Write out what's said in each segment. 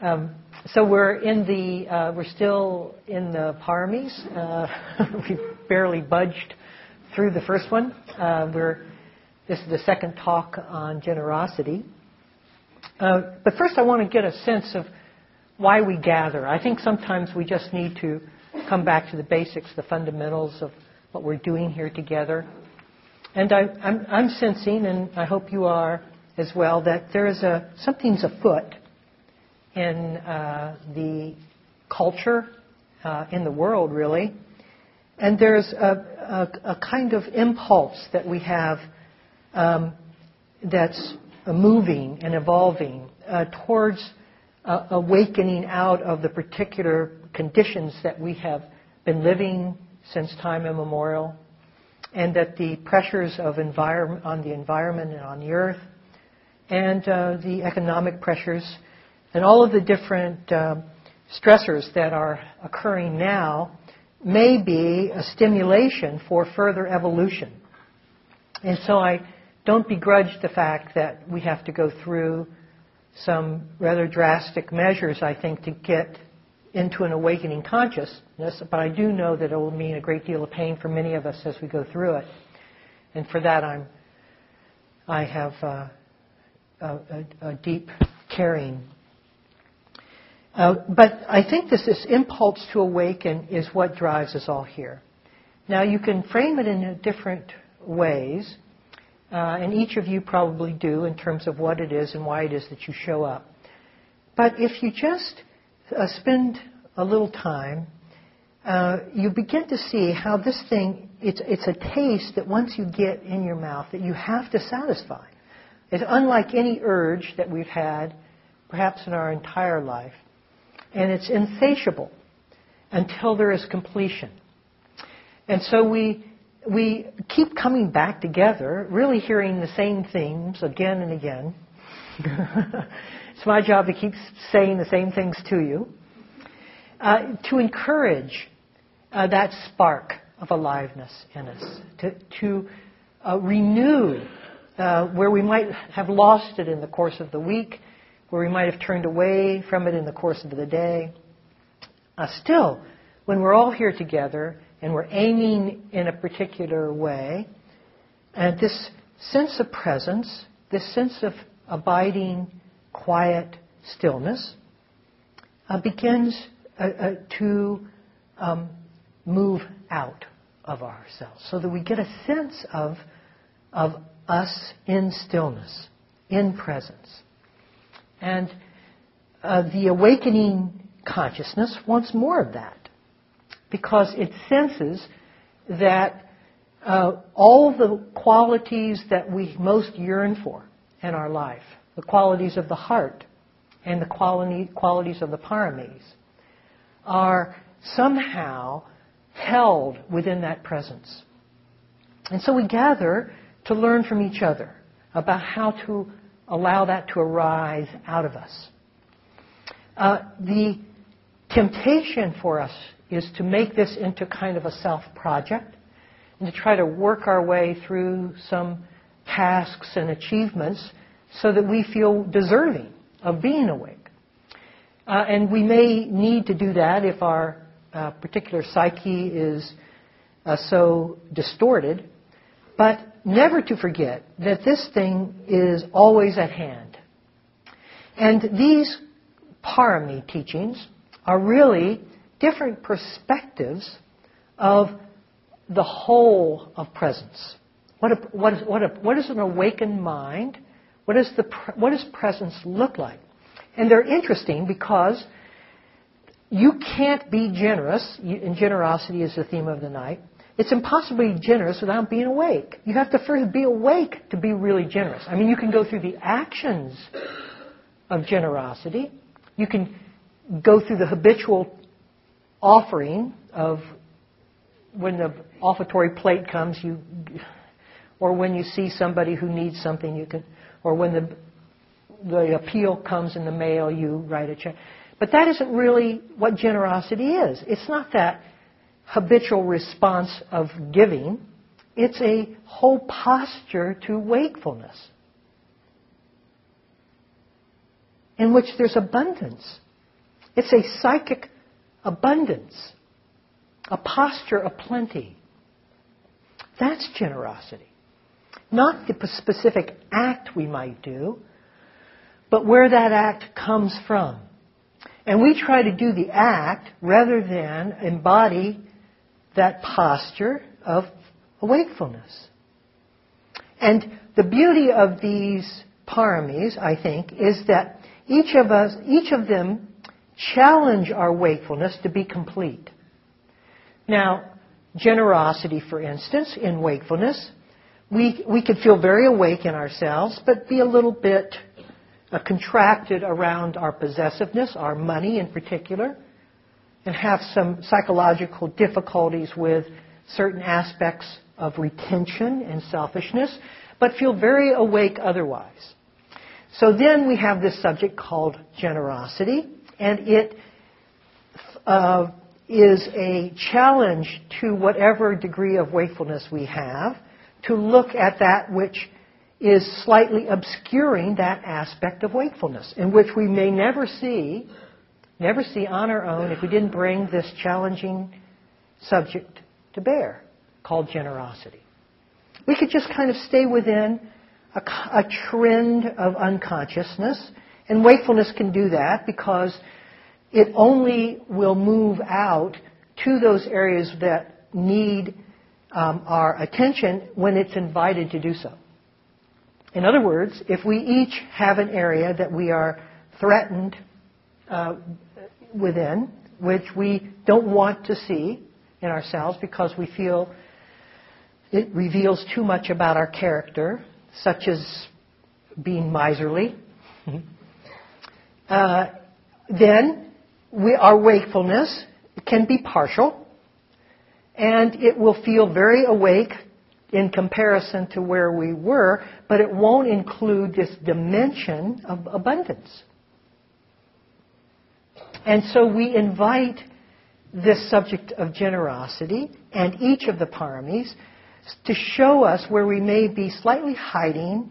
Um, so we're in the uh, we're still in the paramis. Uh, we barely budged through the first one. Uh, we're this is the second talk on generosity. Uh, but first, I want to get a sense of why we gather. I think sometimes we just need to come back to the basics, the fundamentals of what we're doing here together. And I, I'm, I'm sensing, and I hope you are as well, that there is a something's afoot in uh, the culture, uh, in the world, really. And there's a, a, a, kind of impulse that we have um, that's moving and evolving uh, towards uh, awakening out of the particular conditions that we have been living since time immemorial, and that the pressures of environment on the environment and on the earth, and uh, the economic pressures and all of the different uh, stressors that are occurring now may be a stimulation for further evolution. And so I don't begrudge the fact that we have to go through some rather drastic measures, I think, to get into an awakening consciousness, but I do know that it will mean a great deal of pain for many of us as we go through it. And for that, I'm, I have uh, a, a, a deep caring uh, but I think this, this impulse to awaken is what drives us all here. Now, you can frame it in different ways, uh, and each of you probably do in terms of what it is and why it is that you show up. But if you just uh, spend a little time, uh, you begin to see how this thing, it's, it's a taste that once you get in your mouth that you have to satisfy. It's unlike any urge that we've had, perhaps in our entire life and it's insatiable until there is completion. And so we, we keep coming back together, really hearing the same themes again and again. it's my job to keep saying the same things to you, uh, to encourage uh, that spark of aliveness in us, to, to uh, renew uh, where we might have lost it in the course of the week where we might have turned away from it in the course of the day. Uh, still, when we're all here together and we're aiming in a particular way, and this sense of presence, this sense of abiding, quiet stillness, uh, begins uh, uh to um, move out of ourselves so that we get a sense of, of us in stillness, in presence. And uh, the awakening consciousness wants more of that because it senses that uh, all the qualities that we most yearn for in our life, the qualities of the heart and the quality, qualities of the paramis, are somehow held within that presence. And so we gather to learn from each other about how to allow that to arise out of us. Uh, the temptation for us is to make this into kind of a self project and to try to work our way through some tasks and achievements so that we feel deserving of being awake. Uh, and we may need to do that if our uh, particular psyche is uh, so distorted. But never to forget that this thing is always at hand. And these parami teachings are really different perspectives of the whole of presence. What, a, what, is, what, a, what is an awakened mind? What, is the, what does presence look like? And they're interesting because you can't be generous, and generosity is the theme of the night, it's impossible to be generous without being awake. You have to first be awake to be really generous. I mean, you can go through the actions of generosity. You can go through the habitual offering of when the offertory plate comes, you, or when you see somebody who needs something, you can, or when the the appeal comes in the mail, you write a check. But that isn't really what generosity is. It's not that habitual response of giving, it's a whole posture to wakefulness in which there's abundance It's a psychic abundance, a posture of plenty. That's generosity. Not the specific act we might do, but where that act comes from. And we try to do the act rather than embody that posture of wakefulness. And the beauty of these paramis, I think, is that each of us, each of them challenge our wakefulness to be complete. Now, generosity, for instance, in wakefulness, we, we could feel very awake in ourselves, but be a little bit uh, contracted around our possessiveness, our money in particular, and have some psychological difficulties with certain aspects of retention and selfishness, but feel very awake otherwise. So then we have this subject called generosity, and it uh, is a challenge to whatever degree of wakefulness we have to look at that which is slightly obscuring that aspect of wakefulness, in which we may never see, never see on our own if we didn't bring this challenging subject to bear, called generosity. We could just kind of stay within a, a trend of unconsciousness, and wakefulness can do that because it only will move out to those areas that need um, our attention when it's invited to do so. In other words, if we each have an area that we are threatened uh, within, which we don't want to see in ourselves because we feel it reveals too much about our character, such as being miserly, uh, then we, our wakefulness can be partial, and it will feel very awake in comparison to where we were, but it won't include this dimension of abundance. And so we invite this subject of generosity and each of the paramis to show us where we may be slightly hiding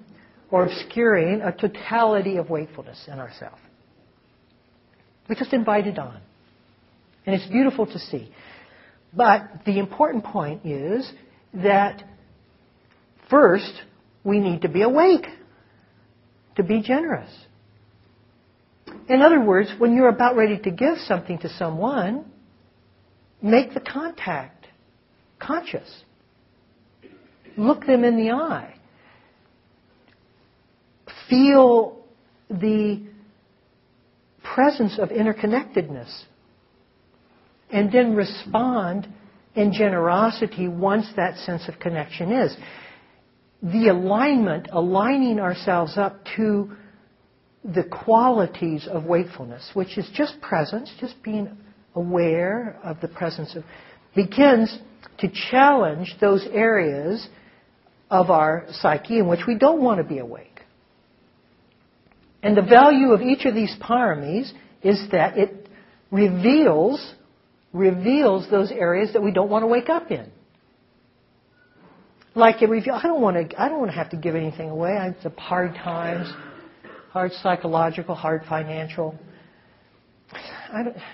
or obscuring a totality of wakefulness in ourselves. We just invite it on. And it's beautiful to see. But the important point is that first, we need to be awake to be generous. In other words, when you're about ready to give something to someone, make the contact conscious. Look them in the eye. Feel the presence of interconnectedness. And then respond in generosity once that sense of connection is. The alignment, aligning ourselves up to the qualities of wakefulness, which is just presence, just being aware of the presence of, begins to challenge those areas of our psyche in which we don't want to be awake. And the value of each of these paramis is that it reveals reveals those areas that we don't want to wake up in. Like it reveals, I don't want to, I don't want to have to give anything away. It's a hard times, hard psychological, hard financial.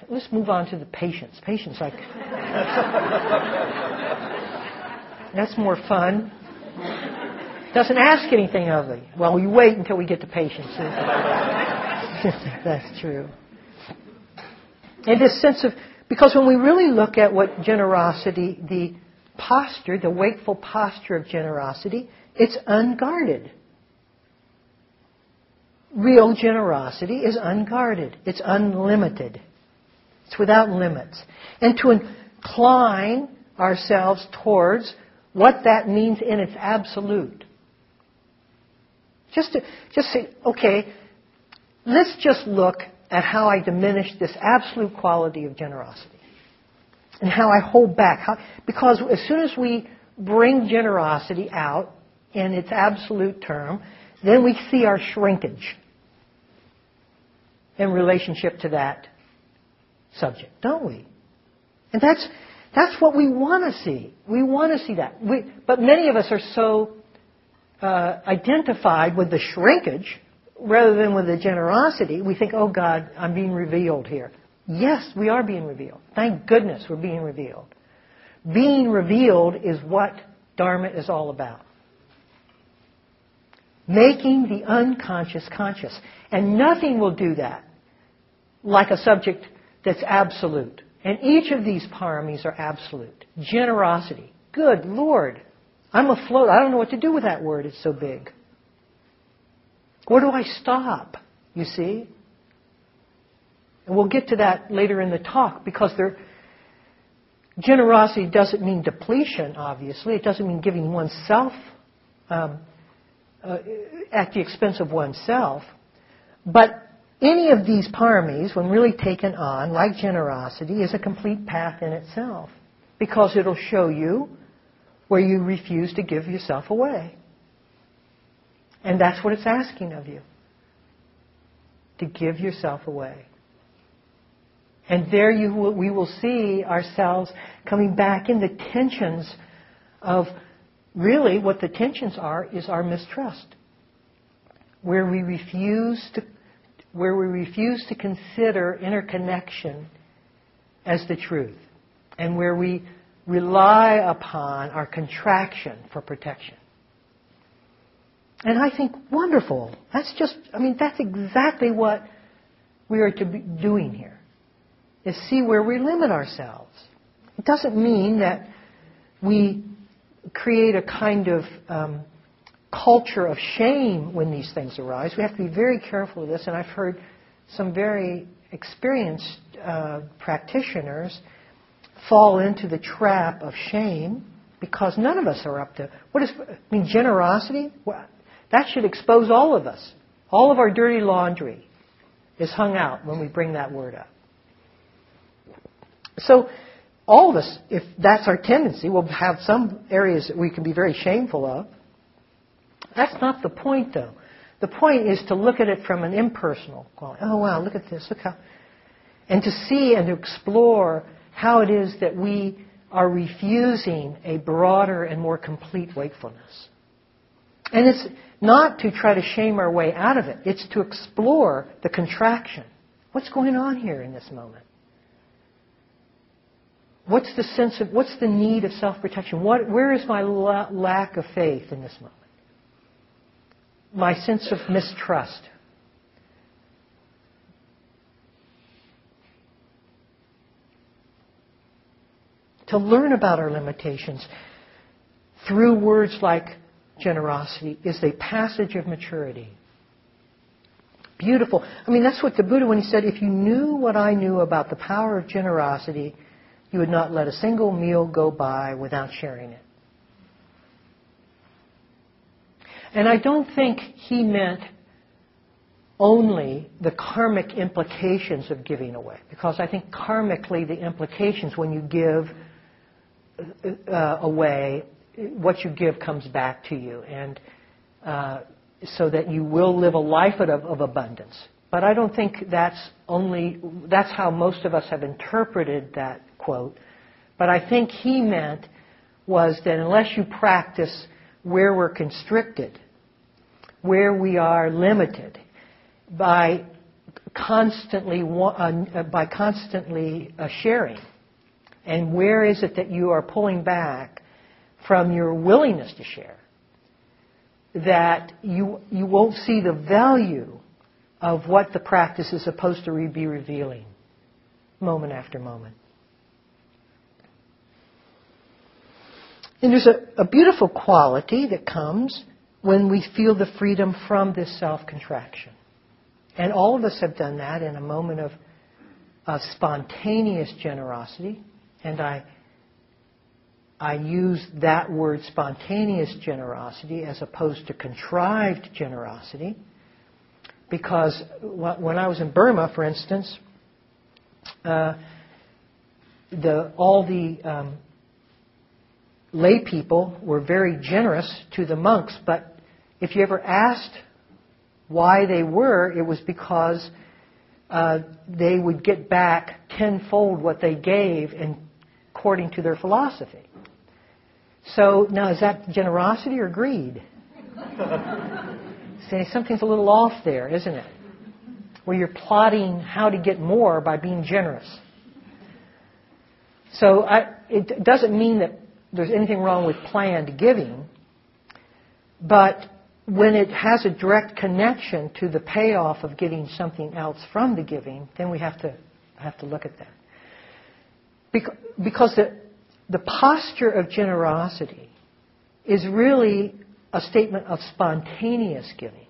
let's move on to the patience. Patience, like that's more fun. Doesn't ask anything of me. Well, we wait until we get to patience. That's true. And this sense of, because when we really look at what generosity, the posture, the wakeful posture of generosity, it's unguarded. Real generosity is unguarded. It's unlimited. It's without limits. And to incline ourselves towards what that means in its absolute. Just to just say, okay, let's just look at how I diminish this absolute quality of generosity. And how I hold back. How, because as soon as we bring generosity out in its absolute term, then we see our shrinkage in relationship to that subject, don't we? And that's that's what we want to see. We want to see that. We, but many of us are so uh, identified with the shrinkage rather than with the generosity. We think, oh God, I'm being revealed here. Yes, we are being revealed. Thank goodness we're being revealed. Being revealed is what Dharma is all about. Making the unconscious conscious. And nothing will do that like a subject that's absolute. And each of these paramis are absolute. Generosity. Good Lord. I'm afloat. I don't know what to do with that word. It's so big. Where do I stop? You see? And we'll get to that later in the talk because there, generosity doesn't mean depletion, obviously. It doesn't mean giving oneself um, uh, at the expense of oneself. But any of these paramis, when really taken on, like generosity, is a complete path in itself because it'll show you where you refuse to give yourself away. And that's what it's asking of you to give yourself away. And there you will, we will see ourselves coming back in the tensions of really what the tensions are is our mistrust. Where we refuse to where we refuse to consider interconnection as the truth, and where we rely upon our contraction for protection. And I think, wonderful. That's just, I mean, that's exactly what we are to be doing here, is see where we limit ourselves. It doesn't mean that we create a kind of um, culture of shame when these things arise. We have to be very careful of this, and I've heard some very experienced uh, practitioners fall into the trap of shame because none of us are up to what is I mean generosity? That should expose all of us. All of our dirty laundry is hung out when we bring that word up. So all of us if that's our tendency will have some areas that we can be very shameful of that's not the point, though. The point is to look at it from an impersonal quality. Oh, wow, look at this. Look how. And to see and to explore how it is that we are refusing a broader and more complete wakefulness. And it's not to try to shame our way out of it, it's to explore the contraction. What's going on here in this moment? What's the sense of, what's the need of self protection? What, where is my la- lack of faith in this moment? my sense of mistrust. To learn about our limitations through words like generosity is a passage of maturity. Beautiful. I mean, that's what the Buddha, when he said, if you knew what I knew about the power of generosity, you would not let a single meal go by without sharing it. And I don't think he meant only the karmic implications of giving away, because I think karmically the implications when you give uh, away, what you give comes back to you, and uh, so that you will live a life of, of abundance. But I don't think that's only that's how most of us have interpreted that quote. But I think he meant was that unless you practice where we're constricted, where we are limited by constantly uh, by constantly uh, sharing, and where is it that you are pulling back from your willingness to share? That you you won't see the value of what the practice is supposed to be revealing, moment after moment. And there's a, a beautiful quality that comes when we feel the freedom from this self contraction. And all of us have done that in a moment of, of spontaneous generosity. And I, I use that word spontaneous generosity as opposed to contrived generosity. Because when I was in Burma, for instance, uh, the, all the um, lay people were very generous to the monks, but if you ever asked why they were, it was because uh, they would get back tenfold what they gave in, according to their philosophy. So now is that generosity or greed? See, something's a little off there, isn't it? where you're plotting how to get more by being generous. So I, it doesn't mean that there's anything wrong with planned giving, but when it has a direct connection to the payoff of getting something else from the giving, then we have to have to look at that. Because the, the posture of generosity is really a statement of spontaneous giving.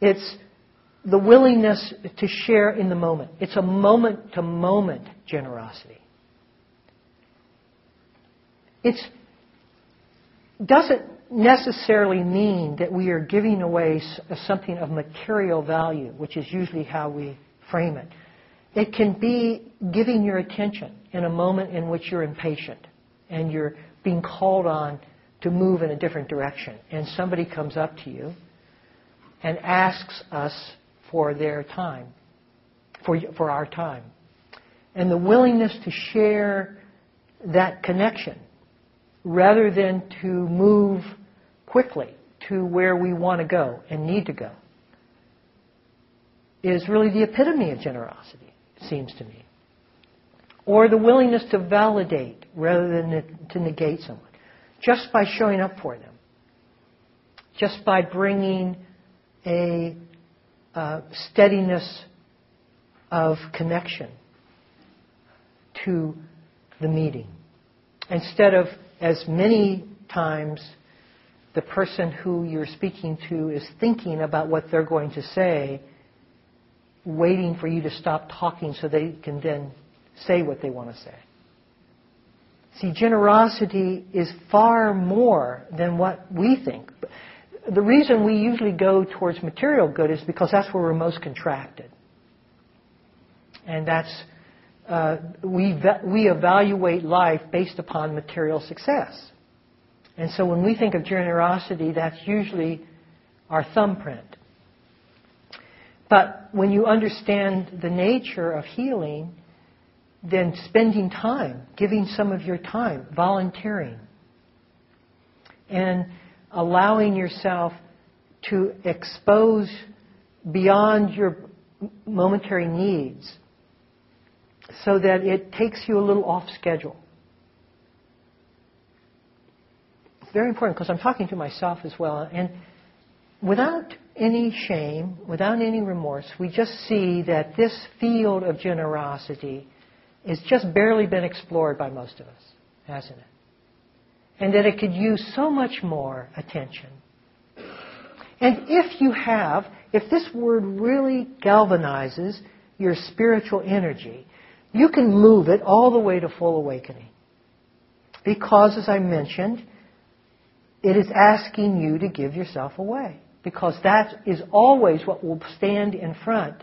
It's the willingness to share in the moment. It's a moment to moment generosity. It doesn't necessarily mean that we are giving away uh, something of material value, which is usually how we frame it. It can be giving your attention in a moment in which you're impatient and you're being called on to move in a different direction. And somebody comes up to you and asks us for their time, for, for our time. And the willingness to share that connection rather than to move quickly to where we want to go and need to go is really the epitome of generosity, it seems to me. Or the willingness to validate rather than to negate someone, just by showing up for them, just by bringing a uh, steadiness of connection to the meeting. Instead of, as many times, the person who you're speaking to is thinking about what they're going to say, waiting for you to stop talking so they can then say what they want to say. See, generosity is far more than what we think. The reason we usually go towards material good is because that's where we're most contracted. And that's, uh, we, we evaluate life based upon material success. And so when we think of generosity, that's usually our thumbprint. But when you understand the nature of healing, then spending time, giving some of your time, volunteering, and allowing yourself to expose beyond your momentary needs so that it takes you a little off schedule. It's very important because I'm talking to myself as well. And without any shame, without any remorse, we just see that this field of generosity has just barely been explored by most of us, hasn't it? And that it could use so much more attention. And if you have, if this word really galvanizes your spiritual energy, you can move it all the way to full awakening. Because, as I mentioned, it is asking you to give yourself away. Because that is always what will stand in front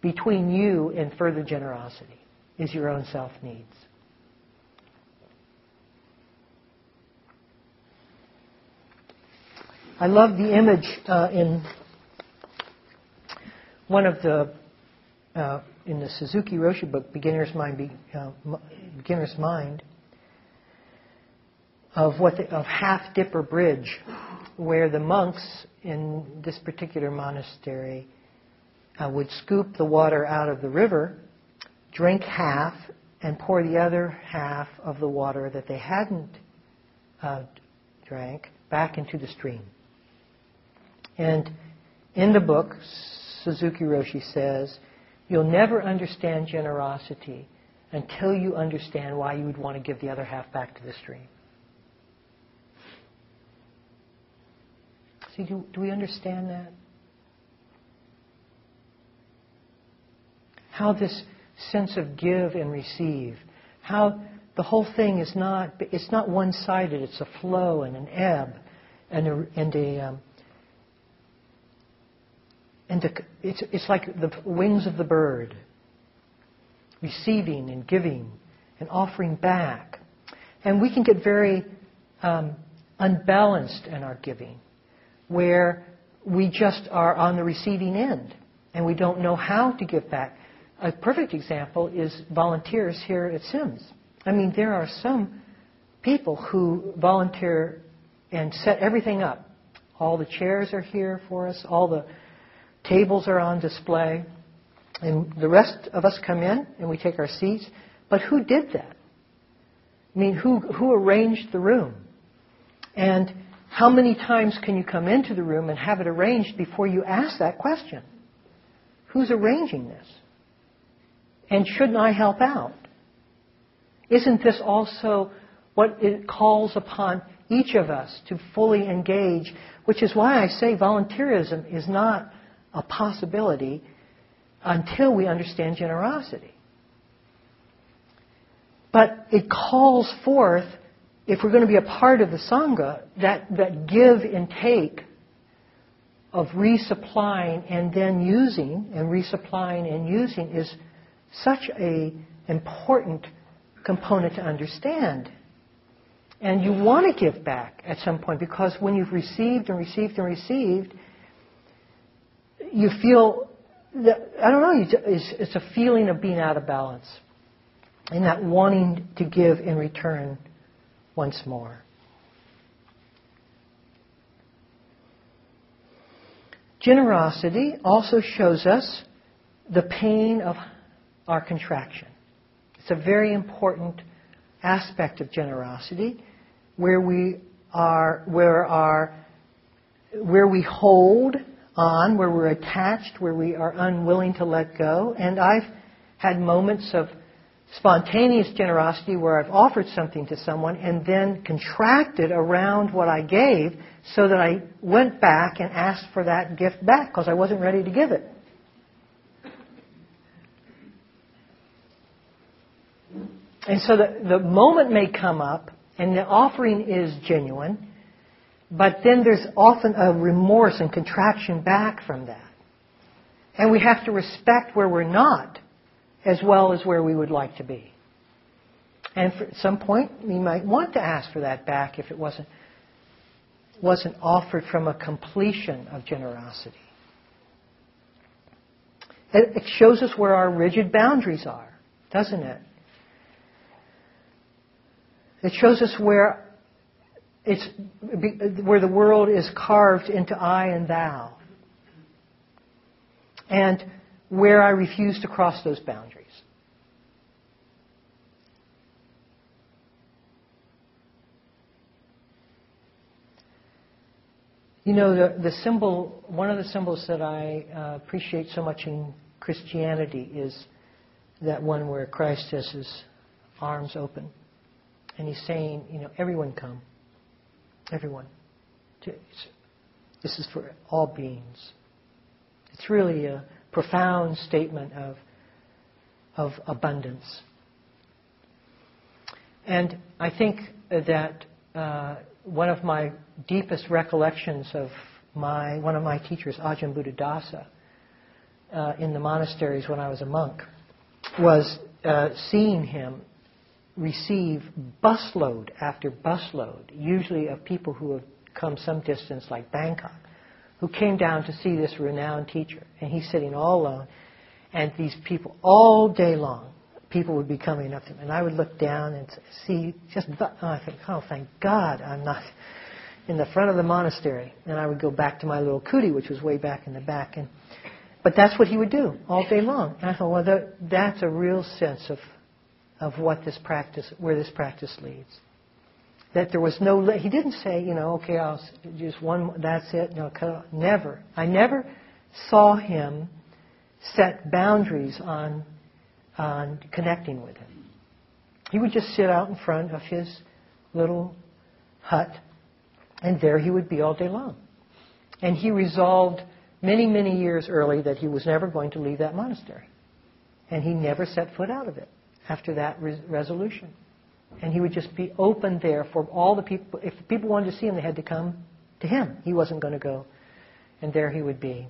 between you and further generosity is your own self needs. I love the image uh, in one of the uh, in the Suzuki Roshi book, Beginner's Mind, Be, uh, Beginner's Mind, of what the, of Half Dipper Bridge, where the monks in this particular monastery uh, would scoop the water out of the river drink half and pour the other half of the water that they hadn't uh, drank back into the stream. And in the book, Suzuki Roshi says, you'll never understand generosity until you understand why you would want to give the other half back to the stream. See, do, do we understand that? How this sense of give and receive. How the whole thing is not, it's not one sided, it's a flow and an ebb and a, and a, um, and a, it's, it's like the wings of the bird, receiving and giving and offering back. And we can get very um, unbalanced in our giving, where we just are on the receiving end and we don't know how to give back. A perfect example is volunteers here at Sims. I mean, there are some people who volunteer and set everything up. All the chairs are here for us, all the tables are on display, and the rest of us come in and we take our seats. But who did that? I mean, who, who arranged the room? And how many times can you come into the room and have it arranged before you ask that question? Who's arranging this? And shouldn't I help out? Isn't this also what it calls upon each of us to fully engage? Which is why I say volunteerism is not a possibility until we understand generosity. But it calls forth, if we're going to be a part of the Sangha, that, that give and take of resupplying and then using, and resupplying and using is such a important component to understand. And you want to give back at some point because when you've received and received and received, you feel that, I don't know, it's, it's a feeling of being out of balance and that wanting to give in return once more. Generosity also shows us the pain of our contraction. It's a very important aspect of generosity where we are where our where we hold on, where we're attached, where we are unwilling to let go. And I've had moments of spontaneous generosity where I've offered something to someone and then contracted around what I gave so that I went back and asked for that gift back because I wasn't ready to give it. And so the, the moment may come up and the offering is genuine, but then there's often a remorse and contraction back from that. And we have to respect where we're not as well as where we would like to be. And at some point, we might want to ask for that back if it wasn't, wasn't offered from a completion of generosity. It shows us where our rigid boundaries are, doesn't it? It shows us where it's where the world is carved into I and thou. And where I refuse to cross those boundaries. You know, the, the symbol, one of the symbols that I uh, appreciate so much in Christianity is that one where Christ has his arms open. And he's saying, you know, everyone come. Everyone. This is for all beings. It's really a profound statement of, of abundance. And I think that uh, one of my deepest recollections of my one of my teachers, Ajahn Buddhadasa, uh, in the monasteries when I was a monk, was uh, seeing him receive busload after busload, usually of people who have come some distance, like Bangkok, who came down to see this renowned teacher. And he's sitting all alone. And these people, all day long, people would be coming up to him. And I would look down and see just, oh, I think, oh, thank God I'm not in the front of the monastery. And I would go back to my little kuti, which was way back in the back. And, but that's what he would do all day long. And I thought, well, that, that's a real sense of, of what this practice, where this practice leads that there was no, he didn't say, you know, okay, I'll just one, that's it. No, never. I never saw him set boundaries on, on connecting with him. He would just sit out in front of his little hut, and there he would be all day long. And he resolved many, many years early that he was never going to leave that monastery. And he never set foot out of it after that re- resolution. And he would just be open there for all the people. If people wanted to see him, they had to come to him. He wasn't going to go. And there he would be.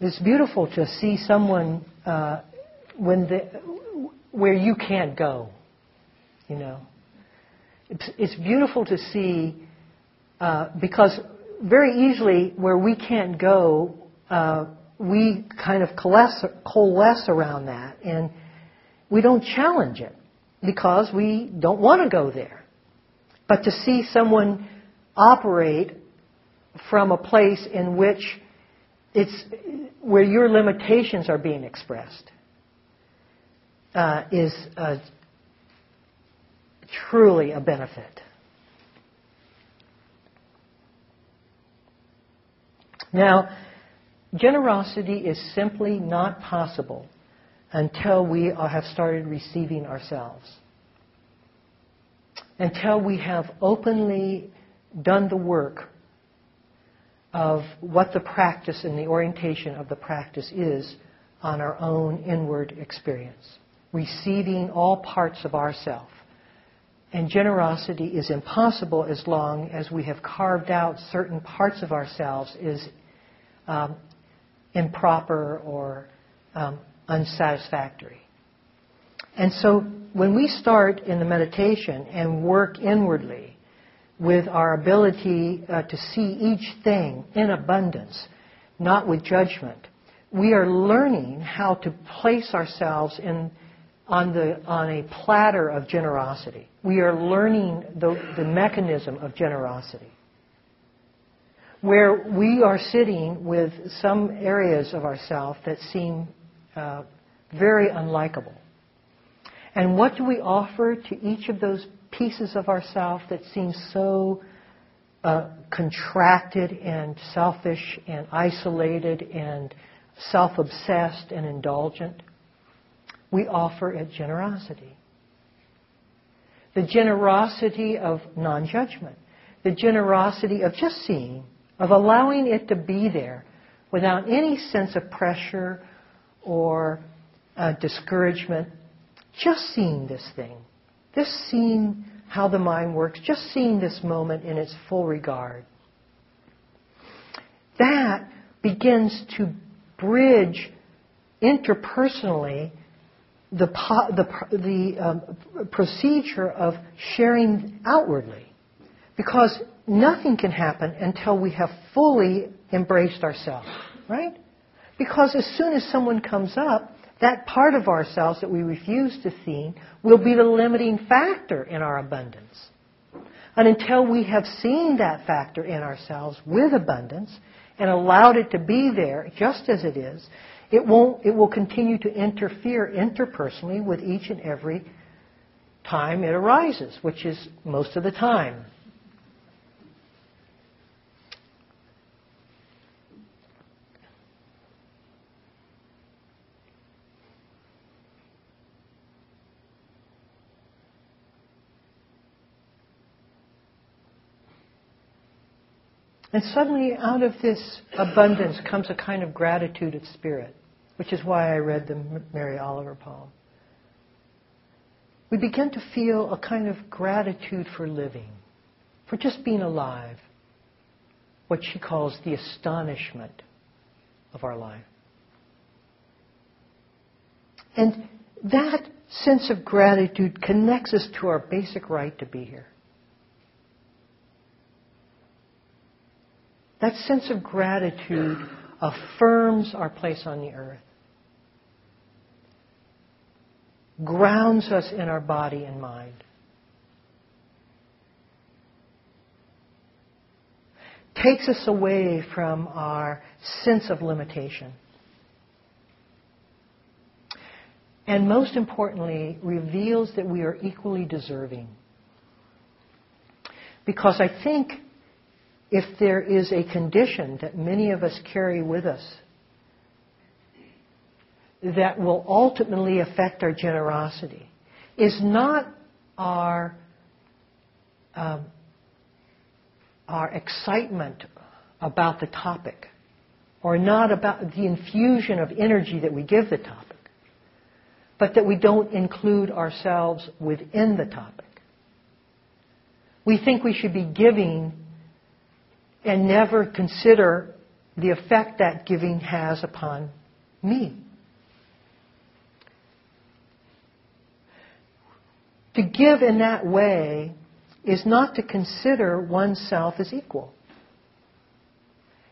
It's beautiful to see someone uh, when the, where you can't go. You know, it's, beautiful to see uh, because very easily where we can't go, uh, we kind of coalesce, coalesce around that and we don't challenge it because we don't want to go there. But to see someone operate from a place in which it's where your limitations are being expressed uh, is truly a benefit. Now, generosity is simply not possible until we have started receiving ourselves. Until we have openly done the work of what the practice and the orientation of the practice is on our own inward experience, receiving all parts of ourself. And generosity is impossible as long as we have carved out certain parts of ourselves as um, improper or um, unsatisfactory. And so when we start in the meditation and work inwardly, with our ability uh, to see each thing in abundance, not with judgment. We are learning how to place ourselves in, on, the, on a platter of generosity. We are learning the, the mechanism of generosity. Where we are sitting with some areas of ourself that seem uh, very unlikable. And what do we offer to each of those pieces of ourself that seem so uh, contracted and selfish and isolated and self obsessed and indulgent, we offer it generosity. The generosity of non judgment, the generosity of just seeing, of allowing it to be there without any sense of pressure or uh, discouragement, just seeing this thing. This seeing how the mind works, just seeing this moment in its full regard, that begins to bridge interpersonally the, the, the um, procedure of sharing outwardly. Because nothing can happen until we have fully embraced ourselves, right? Because as soon as someone comes up, that part of ourselves that we refuse to see will be the limiting factor in our abundance. And until we have seen that factor in ourselves with abundance and allowed it to be there just as it is, it, won't, it will continue to interfere interpersonally with each and every time it arises, which is most of the time. And suddenly, out of this abundance comes a kind of gratitude of spirit, which is why I read the Mary Oliver poem. We begin to feel a kind of gratitude for living, for just being alive, what she calls the astonishment of our life. And that sense of gratitude connects us to our basic right to be here. That sense of gratitude affirms our place on the earth, grounds us in our body and mind. Takes us away from our sense of limitation. And most importantly, reveals that we are equally deserving. Because I think if there is a condition that many of us carry with us that will ultimately affect our generosity, is not our um, our excitement about the topic, or not about the infusion of energy that we give the topic, but that we don't include ourselves within the topic. We think we should be giving and never consider the effect that giving has upon me. To give in that way is not to consider oneself as equal.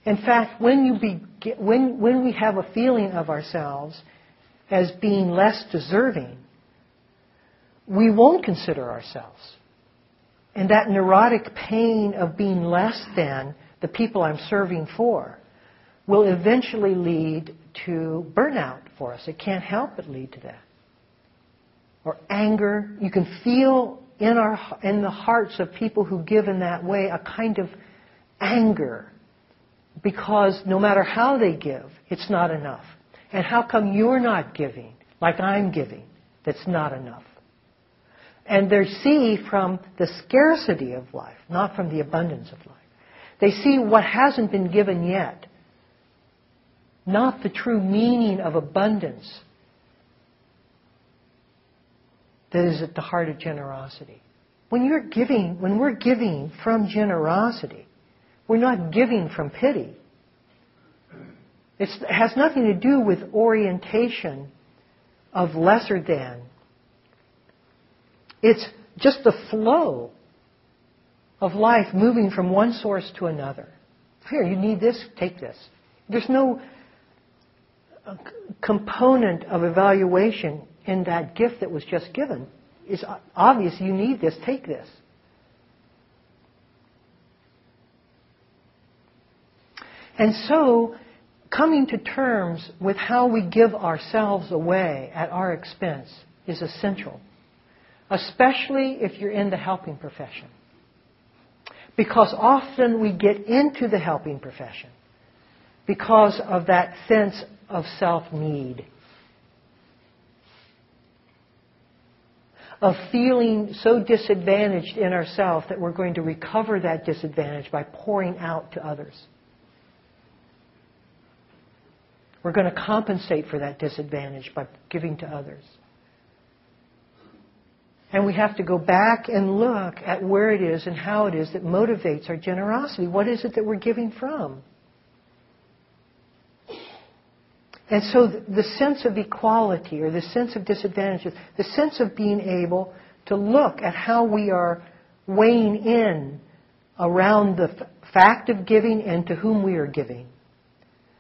In fact, when, you be, when, when we have a feeling of ourselves as being less deserving, we won't consider ourselves. And that neurotic pain of being less than the people I'm serving for, will eventually lead to burnout for us. It can't help but lead to that. Or anger. You can feel in, our, in the hearts of people who give in that way a kind of anger because no matter how they give, it's not enough. And how come you're not giving like I'm giving? That's not enough. And they see from the scarcity of life, not from the abundance of life. They see what hasn't been given yet, not the true meaning of abundance that is at the heart of generosity. When you're giving, when we're giving from generosity, we're not giving from pity. It's, it has nothing to do with orientation of lesser than. It's just the flow of life moving from one source to another. Here, you need this, take this. There's no uh, component of evaluation in that gift that was just given. It's obvious you need this, take this. And so, coming to terms with how we give ourselves away at our expense is essential, especially if you're in the helping profession. Because often we get into the helping profession because of that sense of self need. Of feeling so disadvantaged in ourselves that we're going to recover that disadvantage by pouring out to others. We're going to compensate for that disadvantage by giving to others. And we have to go back and look at where it is and how it is that motivates our generosity. What is it that we're giving from? And so the sense of equality or the sense of disadvantages, the sense of being able to look at how we are weighing in around the fact of giving and to whom we are giving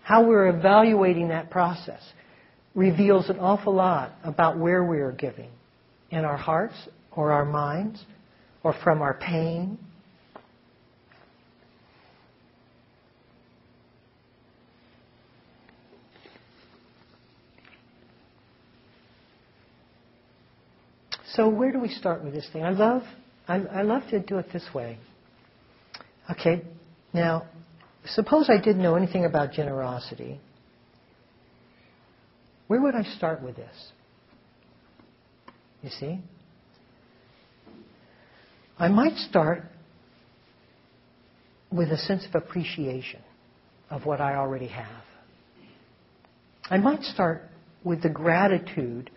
how we're evaluating that process reveals an awful lot about where we are giving in our hearts or our minds or from our pain. So where do we start with this thing? I love, I, I love to do it this way. Okay, now suppose I didn't know anything about generosity, where would I start with this? You see? I might start with a sense of appreciation of what I already have. I might start with the gratitude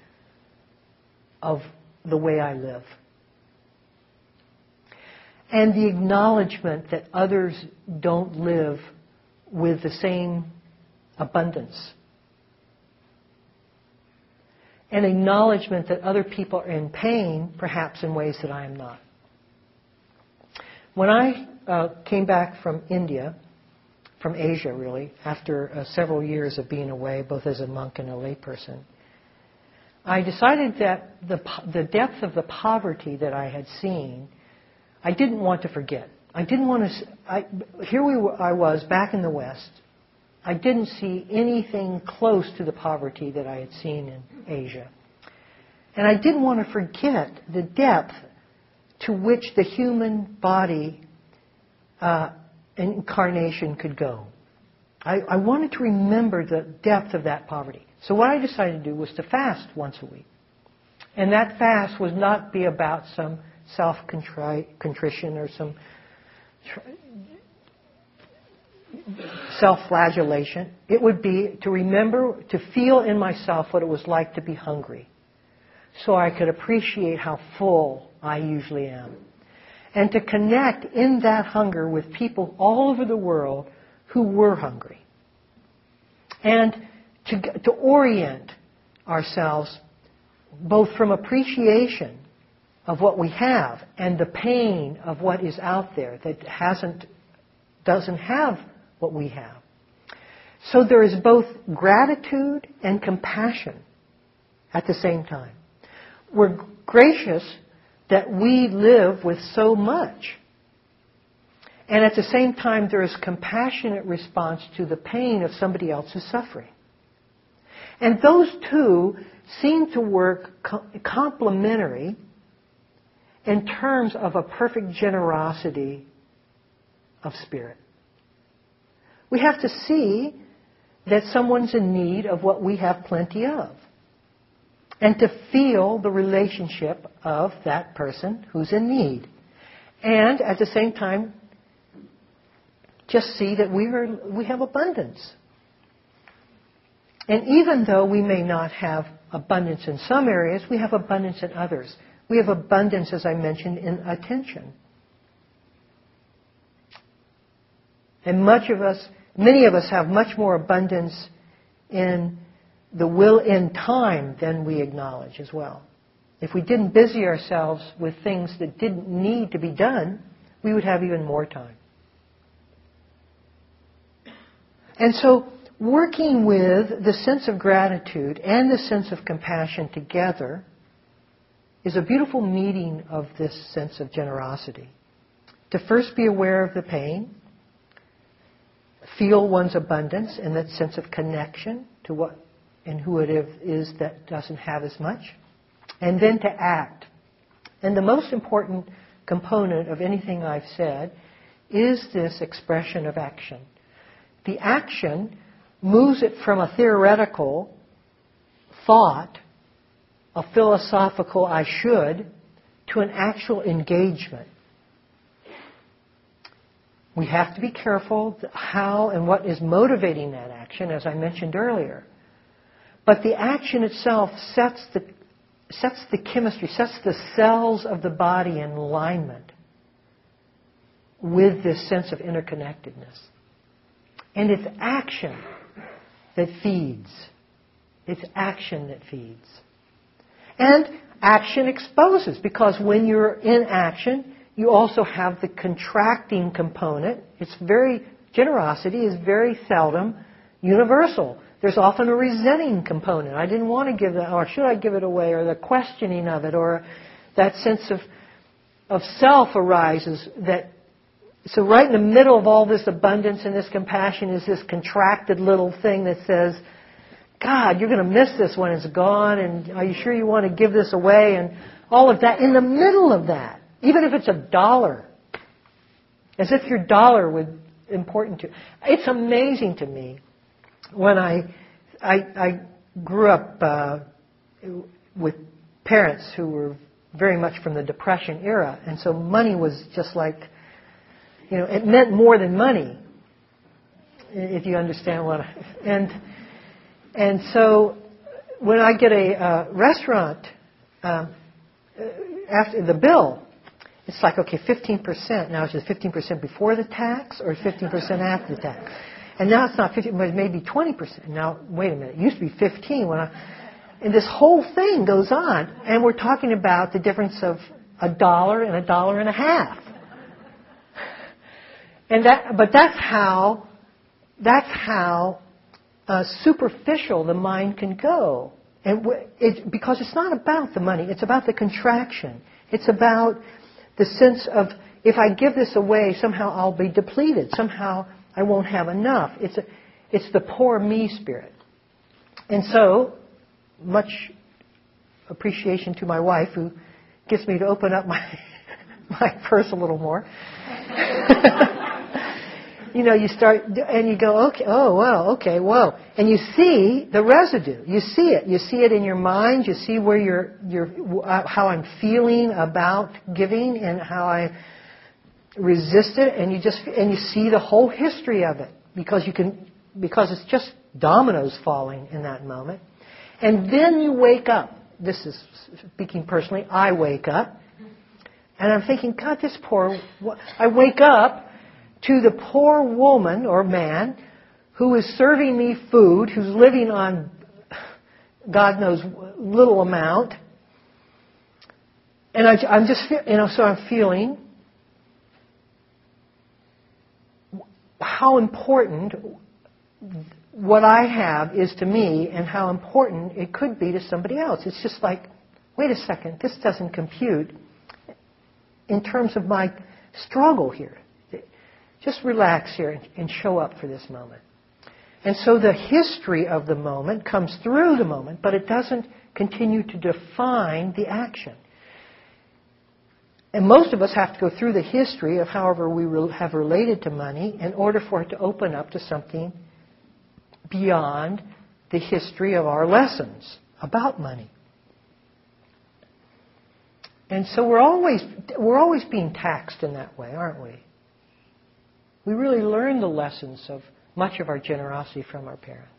of the way I live and the acknowledgement that others don't live with the same abundance. An acknowledgement that other people are in pain, perhaps in ways that I am not. When I uh, came back from India, from Asia really, after uh, several years of being away, both as a monk and a layperson, I decided that the, the depth of the poverty that I had seen I didn't want to forget. I didn't want to. I, here we were, I was back in the West. I didn't see anything close to the poverty that I had seen in Asia. And I didn't want to forget the depth to which the human body uh, incarnation could go. I, I wanted to remember the depth of that poverty. So what I decided to do was to fast once a week. And that fast was not be about some self contrition or some self flagellation. It would be to remember, to feel in myself what it was like to be hungry so I could appreciate how full I usually am. And to connect in that hunger with people all over the world who were hungry. And to, to orient ourselves both from appreciation of what we have and the pain of what is out there that hasn't, doesn't have what we have. So there is both gratitude and compassion at the same time. We're gracious that we live with so much. And at the same time, there is compassionate response to the pain of somebody else's suffering. And those two seem to work complementary in terms of a perfect generosity of spirit. We have to see that someone's in need of what we have plenty of. And to feel the relationship of that person who's in need. And at the same time, just see that we, are, we have abundance. And even though we may not have abundance in some areas, we have abundance in others. We have abundance, as I mentioned, in attention. And much of us, many of us have much more abundance in the will in time than we acknowledge as well. If we didn't busy ourselves with things that didn't need to be done, we would have even more time. And so, working with the sense of gratitude and the sense of compassion together is a beautiful meeting of this sense of generosity. To first be aware of the pain, feel one's abundance and that sense of connection to what and who it is that doesn't have as much, and then to act. And the most important component of anything I've said is this expression of action. The action moves it from a theoretical thought, a philosophical I should, to an actual engagement. We have to be careful how and what is motivating that action, as I mentioned earlier. But the action itself sets the, sets the chemistry, sets the cells of the body in alignment with this sense of interconnectedness. And it's action that feeds. It's action that feeds. And action exposes, because when you're in action, you also have the contracting component. It's very, generosity is very seldom universal. There's often a resenting component. I didn't want to give that, or should I give it away, or the questioning of it, or that sense of, of self arises that so right in the middle of all this abundance and this compassion is this contracted little thing that says, God, you're going to miss this when it's gone, and are you sure you want to give this away? And all of that. In the middle of that, even if it's a dollar, as if your dollar would important to. It's amazing to me when I I, I grew up uh, with parents who were very much from the Depression era, and so money was just like, you know, it meant more than money, if you understand what. I, and and so when I get a uh, restaurant uh, after the bill, it's like okay, 15%. Now is it 15% before the tax or 15% after the tax? And now it's not 15, but maybe 20%. Now, wait a minute. It used to be 15 when I, and this whole thing goes on. And we're talking about the difference of a dollar and a dollar and a half. And that, but that's how, that's how uh, superficial the mind can go. And it, because it's not about the money, it's about the contraction. It's about the sense of if I give this away, somehow I'll be depleted. Somehow I won't have enough. It's, a, it's the poor me spirit. And so, much appreciation to my wife who gets me to open up my, my purse a little more. you know, you start, and you go, okay, oh, wow, okay, whoa. And you see the residue. You see it. You see it in your mind. You see where you're, you're, uh, how I'm feeling about giving and how I resist it and you just and you see the whole history of it because you can because it's just dominoes falling in that moment and then you wake up this is speaking personally i wake up and i'm thinking god this poor i wake up to the poor woman or man who is serving me food who's living on god knows little amount and I, i'm just you know so i'm feeling how important what I have is to me and how important it could be to somebody else. It's just like, wait a second, this doesn't compute in terms of my struggle here. Just relax here and show up for this moment. And so the history of the moment comes through the moment, but it doesn't continue to define the action. And most of us have to go through the history of however we have related to money in order for it to open up to something beyond the history of our lessons about money. And so we're always, we're always being taxed in that way, aren't we? We really learn the lessons of much of our generosity from our parents.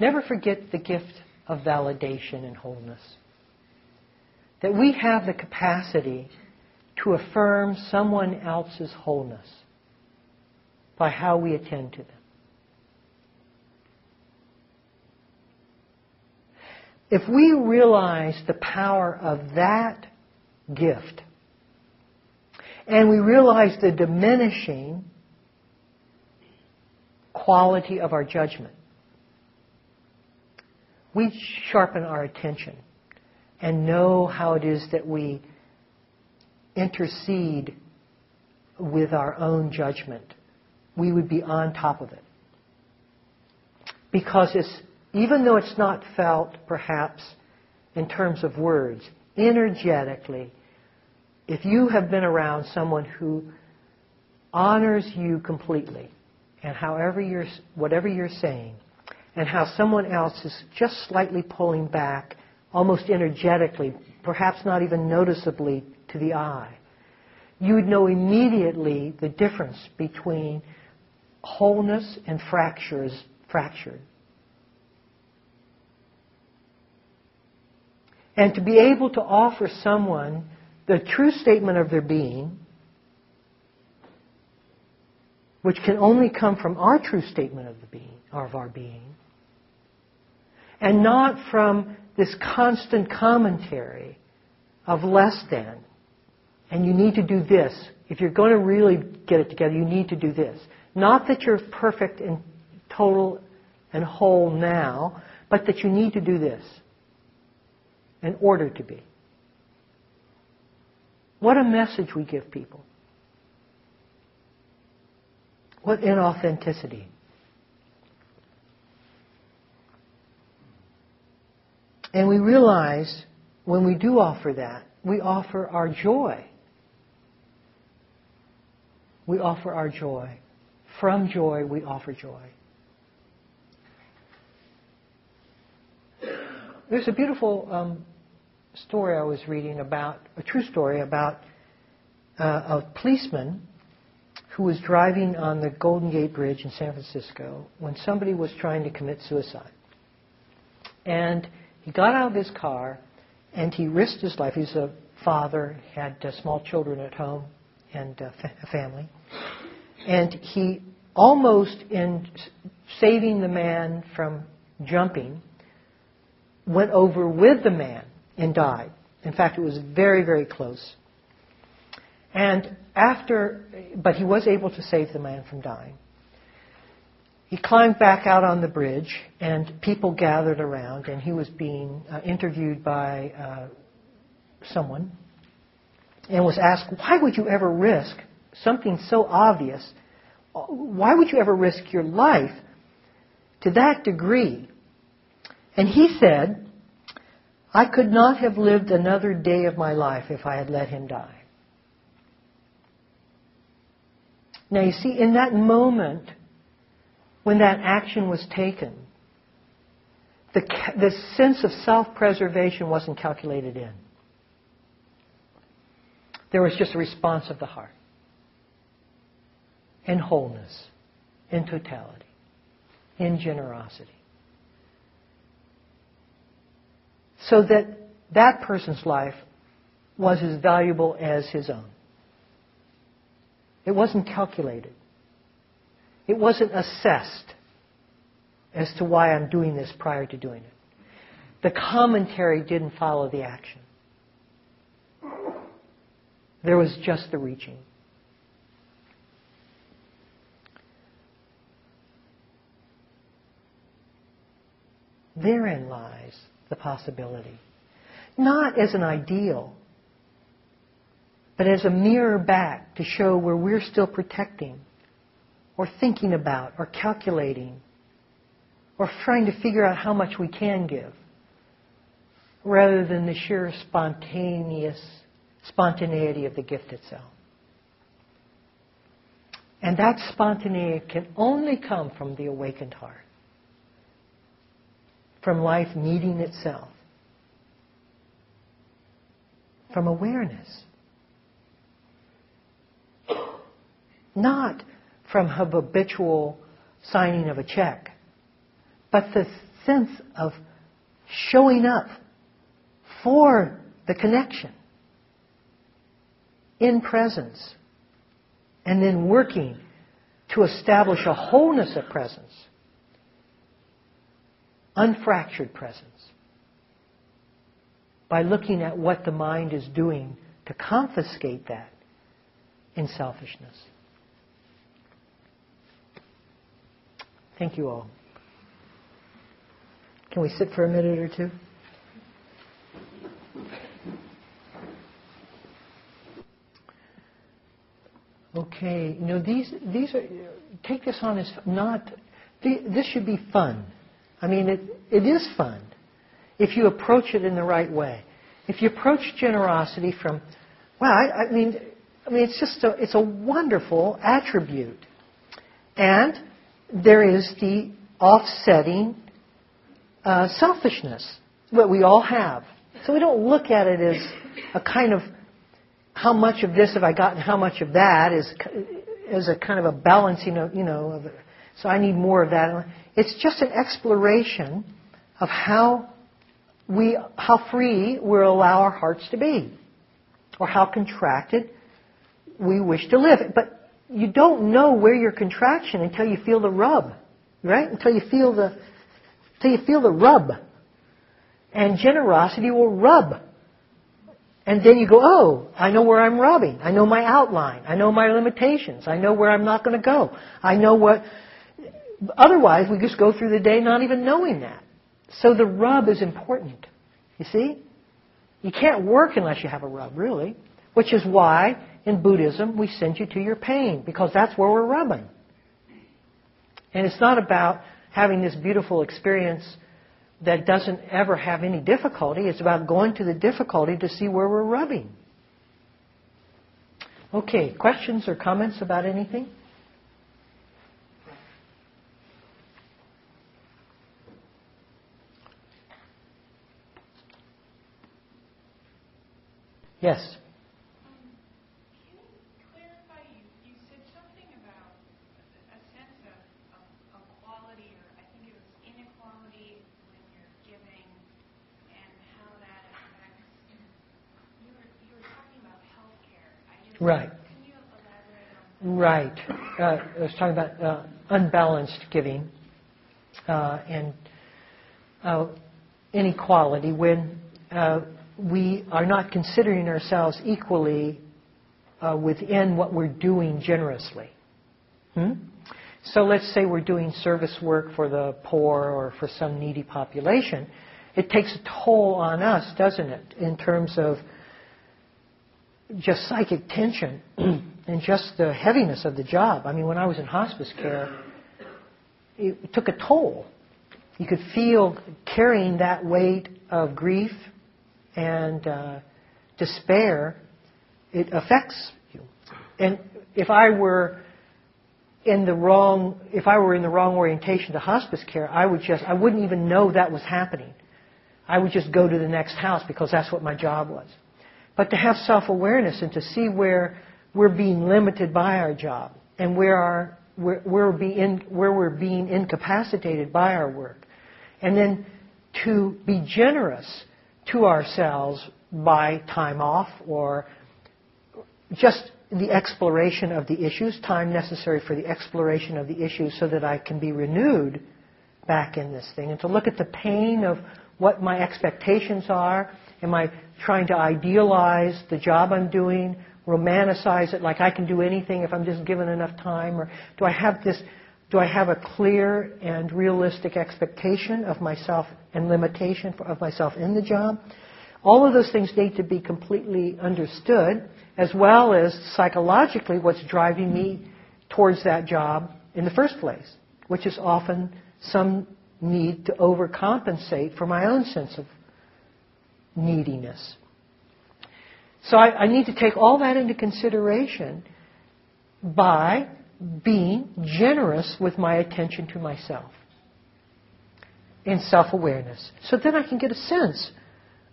Never forget the gift of validation and wholeness. That we have the capacity to affirm someone else's wholeness by how we attend to them. If we realize the power of that gift, and we realize the diminishing quality of our judgment, we sharpen our attention and know how it is that we intercede with our own judgment. We would be on top of it. Because it's even though it's not felt perhaps in terms of words, energetically, if you have been around someone who honors you completely, and however you're, whatever you're saying, and how someone else is just slightly pulling back, almost energetically, perhaps not even noticeably to the eye, you would know immediately the difference between wholeness and fractures, fractured. And to be able to offer someone the true statement of their being, which can only come from our true statement of the being, or of our being, and not from this constant commentary of less than. And you need to do this. If you're going to really get it together, you need to do this. Not that you're perfect and total and whole now, but that you need to do this in order to be. What a message we give people. What inauthenticity. And we realize when we do offer that, we offer our joy. We offer our joy. From joy, we offer joy. There's a beautiful um, story I was reading about, a true story about uh, a policeman who was driving on the Golden Gate Bridge in San Francisco when somebody was trying to commit suicide. And he got out of his car and he risked his life. He's a father, had uh, small children at home and uh, fa- a family. And he almost, in saving the man from jumping, went over with the man and died. In fact, it was very, very close. And after, but he was able to save the man from dying. He climbed back out on the bridge, and people gathered around, and he was being uh, interviewed by uh, someone, and was asked, "Why would you ever risk something so obvious? Why would you ever risk your life to that degree and he said, I could not have lived another day of my life if I had let him die. Now, you see, in that moment when that action was taken, the, the sense of self preservation wasn't calculated in. There was just a response of the heart, in wholeness, in totality, in generosity. So that that person's life was as valuable as his own. It wasn't calculated. It wasn't assessed as to why I'm doing this prior to doing it. The commentary didn't follow the action. There was just the reaching. Therein lies the possibility. Not as an ideal, but as a mirror back to show where we're still protecting, or thinking about, or calculating, or trying to figure out how much we can give, rather than the sheer spontaneous spontaneity of the gift itself. And that spontaneity can only come from the awakened heart, from life needing itself, from awareness. Not from habitual signing of a check, but the sense of showing up for the connection. In presence. And then working to establish a wholeness of presence, unfractured presence, by looking at what the mind is doing to confiscate that in selfishness. Thank you all. Can we sit for a minute or two? Okay, you know these these are take this on as not this should be fun. I mean it it is fun if you approach it in the right way. If you approach generosity from well, I, I mean I mean it's just a it's a wonderful attribute. And there is the offsetting uh, selfishness that we all have. So we don't look at it as a kind of how much of this have I gotten, how much of that is is a kind of a balancing of you know. So I need more of that. It's just an exploration of how we how free we'll allow our hearts to be, or how contracted we wish to live. But you don't know where your contraction until you feel the rub, right? Until you feel the until you feel the rub. And generosity will rub and then you go, oh, I know where I'm rubbing. I know my outline. I know my limitations. I know where I'm not going to go. I know what. Otherwise, we just go through the day not even knowing that. So the rub is important. You see? You can't work unless you have a rub, really. Which is why in Buddhism we send you to your pain, because that's where we're rubbing. And it's not about having this beautiful experience that doesn't ever have any difficulty. It's about going to the difficulty to see where we're rubbing. Okay, questions or comments about anything? Yes. Clarify, you said something about a sense of equality, or I think it was inequality when you're giving and how that affects. You were talking about health care. Right. Can you elaborate on that? Right. Uh, I was talking about uh, unbalanced giving uh, and uh, inequality when uh, we are not considering ourselves equally uh, within what we're doing generously. Hmm? So let's say we're doing service work for the poor or for some needy population. It takes a toll on us, doesn't it, in terms of just psychic tension and just the heaviness of the job. I mean, when I was in hospice care, it took a toll. You could feel carrying that weight of grief and uh, despair. It affects you. And if I were in the wrong, if I were in the wrong orientation to hospice care, I would just, I wouldn't even know that was happening. I would just go to the next house because that's what my job was but to have self-awareness and to see where we're being limited by our job and where, our, where, we're, being, where we're being incapacitated by our work. And then to be generous to ourselves by time off or just the exploration of the issues, time necessary for the exploration of the issues so that I can be renewed back in this thing. And to look at the pain of what my expectations are. Am I trying to idealize the job I'm doing, romanticize it like I can do anything if I'm just given enough time? Or do I have this Do I have a clear and realistic expectation of myself and limitation of myself in the job? All of those things need to be completely understood, as well as psychologically what's driving me towards that job in the first place, which is often some need to overcompensate for my own sense of neediness. So I, I need to take all that into consideration by being generous with my attention to myself in self awareness. So then I can get a sense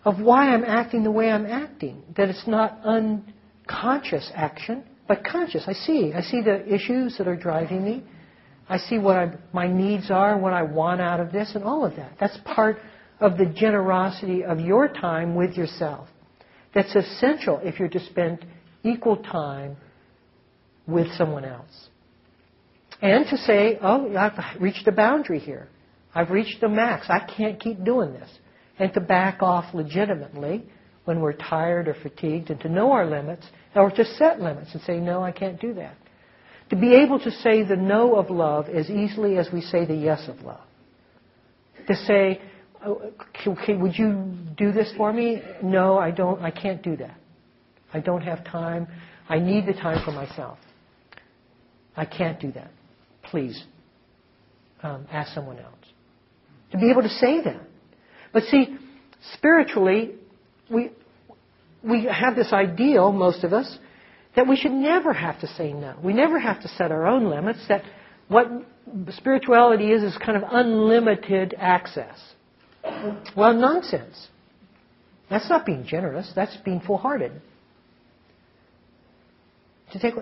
of why I'm acting the way I'm acting. That it's not unconscious action, but conscious. I see. I see the issues that are driving me. I see what I, my needs are, what I want out of this, and all of that. That's part of the generosity of your time with yourself. That's essential if you're to spend equal time with someone else. And to say, oh, I've reached a boundary here. I've reached the max. I can't keep doing this. And to back off legitimately when we're tired or fatigued and to know our limits or to set limits and say, no, I can't do that. To be able to say the no of love as easily as we say the yes of love. To say, oh, okay, would you do this for me? No, I don't. I can't do that. I don't have time. I need the time for myself. I can't do that. Please um, ask someone else. To be able to say that. But see, spiritually, we, we have this ideal, most of us, that we should never have to say no. We never have to set our own limits, that what spirituality is is kind of unlimited access. Well, nonsense. That's not being generous. That's being full-hearted. To take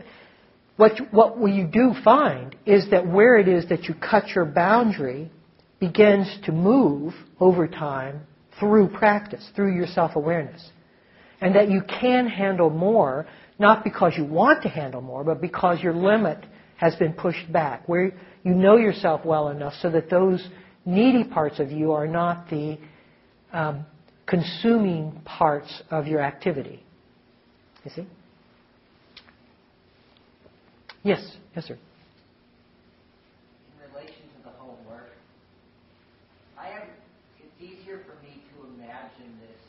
what what you do find is that where it is that you cut your boundary begins to move over time through practice, through your self-awareness, and that you can handle more not because you want to handle more, but because your limit has been pushed back, where you know yourself well enough so that those needy parts of you are not the um, consuming parts of your activity. You see? Yes, yes, sir. In relation to the homework, I have. It's easier for me to imagine this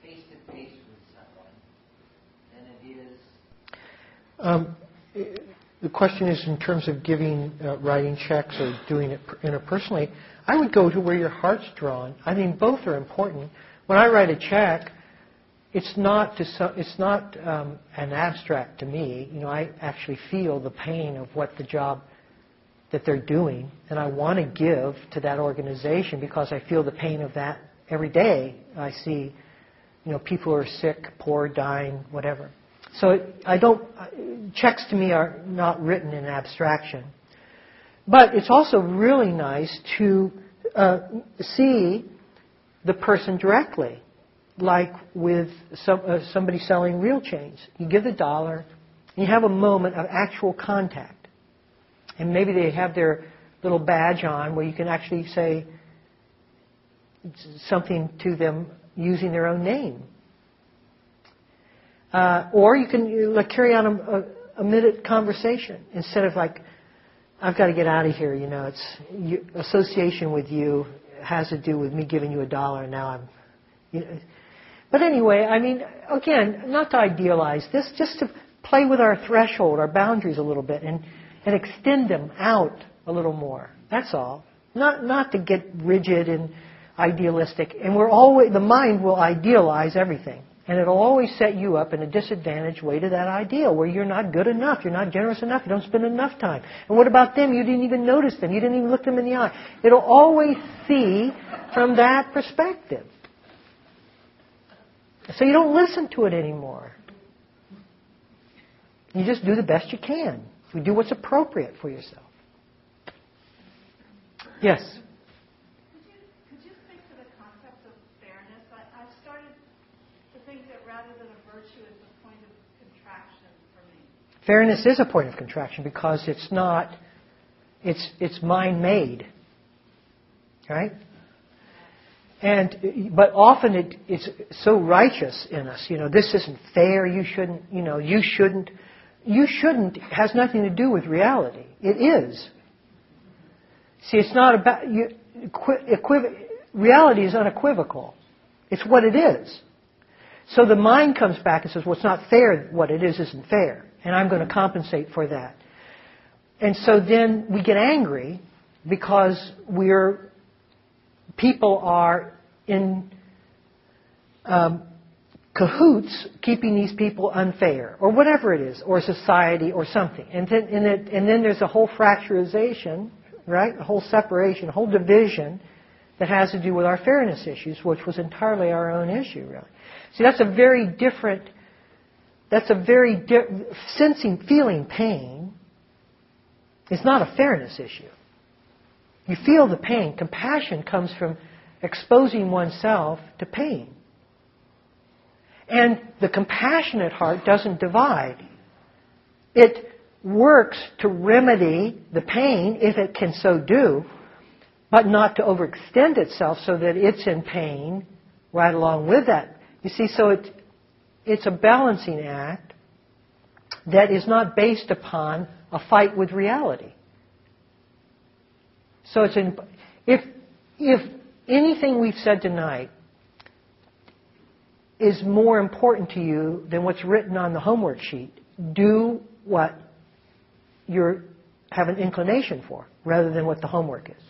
face to face with someone than it is. Um, the question is in terms of giving, uh, writing checks or doing it interpersonally, I would go to where your heart's drawn. I mean, both are important. When I write a check, it's not to it's not um, an abstract to me. You know, I actually feel the pain of what the job that they're doing, and I want to give to that organization because I feel the pain of that every day. I see, you know, people who are sick, poor, dying, whatever. So I don't, checks to me are not written in abstraction. But it's also really nice to uh, see the person directly, like with some, uh, somebody selling Real Change. You give the dollar, and you have a moment of actual contact. And maybe they have their little badge on where you can actually say something to them using their own name. Uh, or you can you, like carry on a, a, a, minute conversation instead of like, I've got to get out of here. You know, it's you, association with you has to do with me giving you a dollar, and now I'm. You know. But anyway, I mean, again, not to idealize this, just to play with our threshold, our boundaries a little bit, and and extend them out a little more. That's all. Not not to get rigid and idealistic. And we're always the mind will idealize everything. And it'll always set you up in a disadvantaged way to that ideal where you're not good enough, you're not generous enough, you don't spend enough time. And what about them? You didn't even notice them, you didn't even look them in the eye. It'll always see from that perspective. So you don't listen to it anymore. You just do the best you can. You do what's appropriate for yourself. Yes? Could you, could you speak to the concept of fairness? I, have started to think that rather than a virtue, it's a point of contraction for me. Fairness is a point of contraction because it's not, it's, it's mind made. Right? And, but often it, it's so righteous in us. You know, this isn't fair. You shouldn't, you know, you shouldn't. You shouldn't has nothing to do with reality. It is. See, it's not about you. Equiv- reality is unequivocal. It's what it is. So the mind comes back and says, "Well, it's not fair. What it is isn't fair, and I'm going to compensate for that." And so then we get angry because we're people are in um, cahoots keeping these people unfair, or whatever it is, or society, or something. And then, and, it, and then there's a whole fracturization, right? A whole separation, a whole division that has to do with our fairness issues, which was entirely our own issue, really. See, that's a very different. That's a very di- sensing, feeling pain. Is not a fairness issue. You feel the pain. Compassion comes from exposing oneself to pain. And the compassionate heart doesn't divide. It works to remedy the pain if it can so do, but not to overextend itself so that it's in pain right along with that. You see, so it, it's a balancing act that is not based upon a fight with reality. So it's in, if if anything we've said tonight is more important to you than what's written on the homework sheet, do what you have an inclination for rather than what the homework is.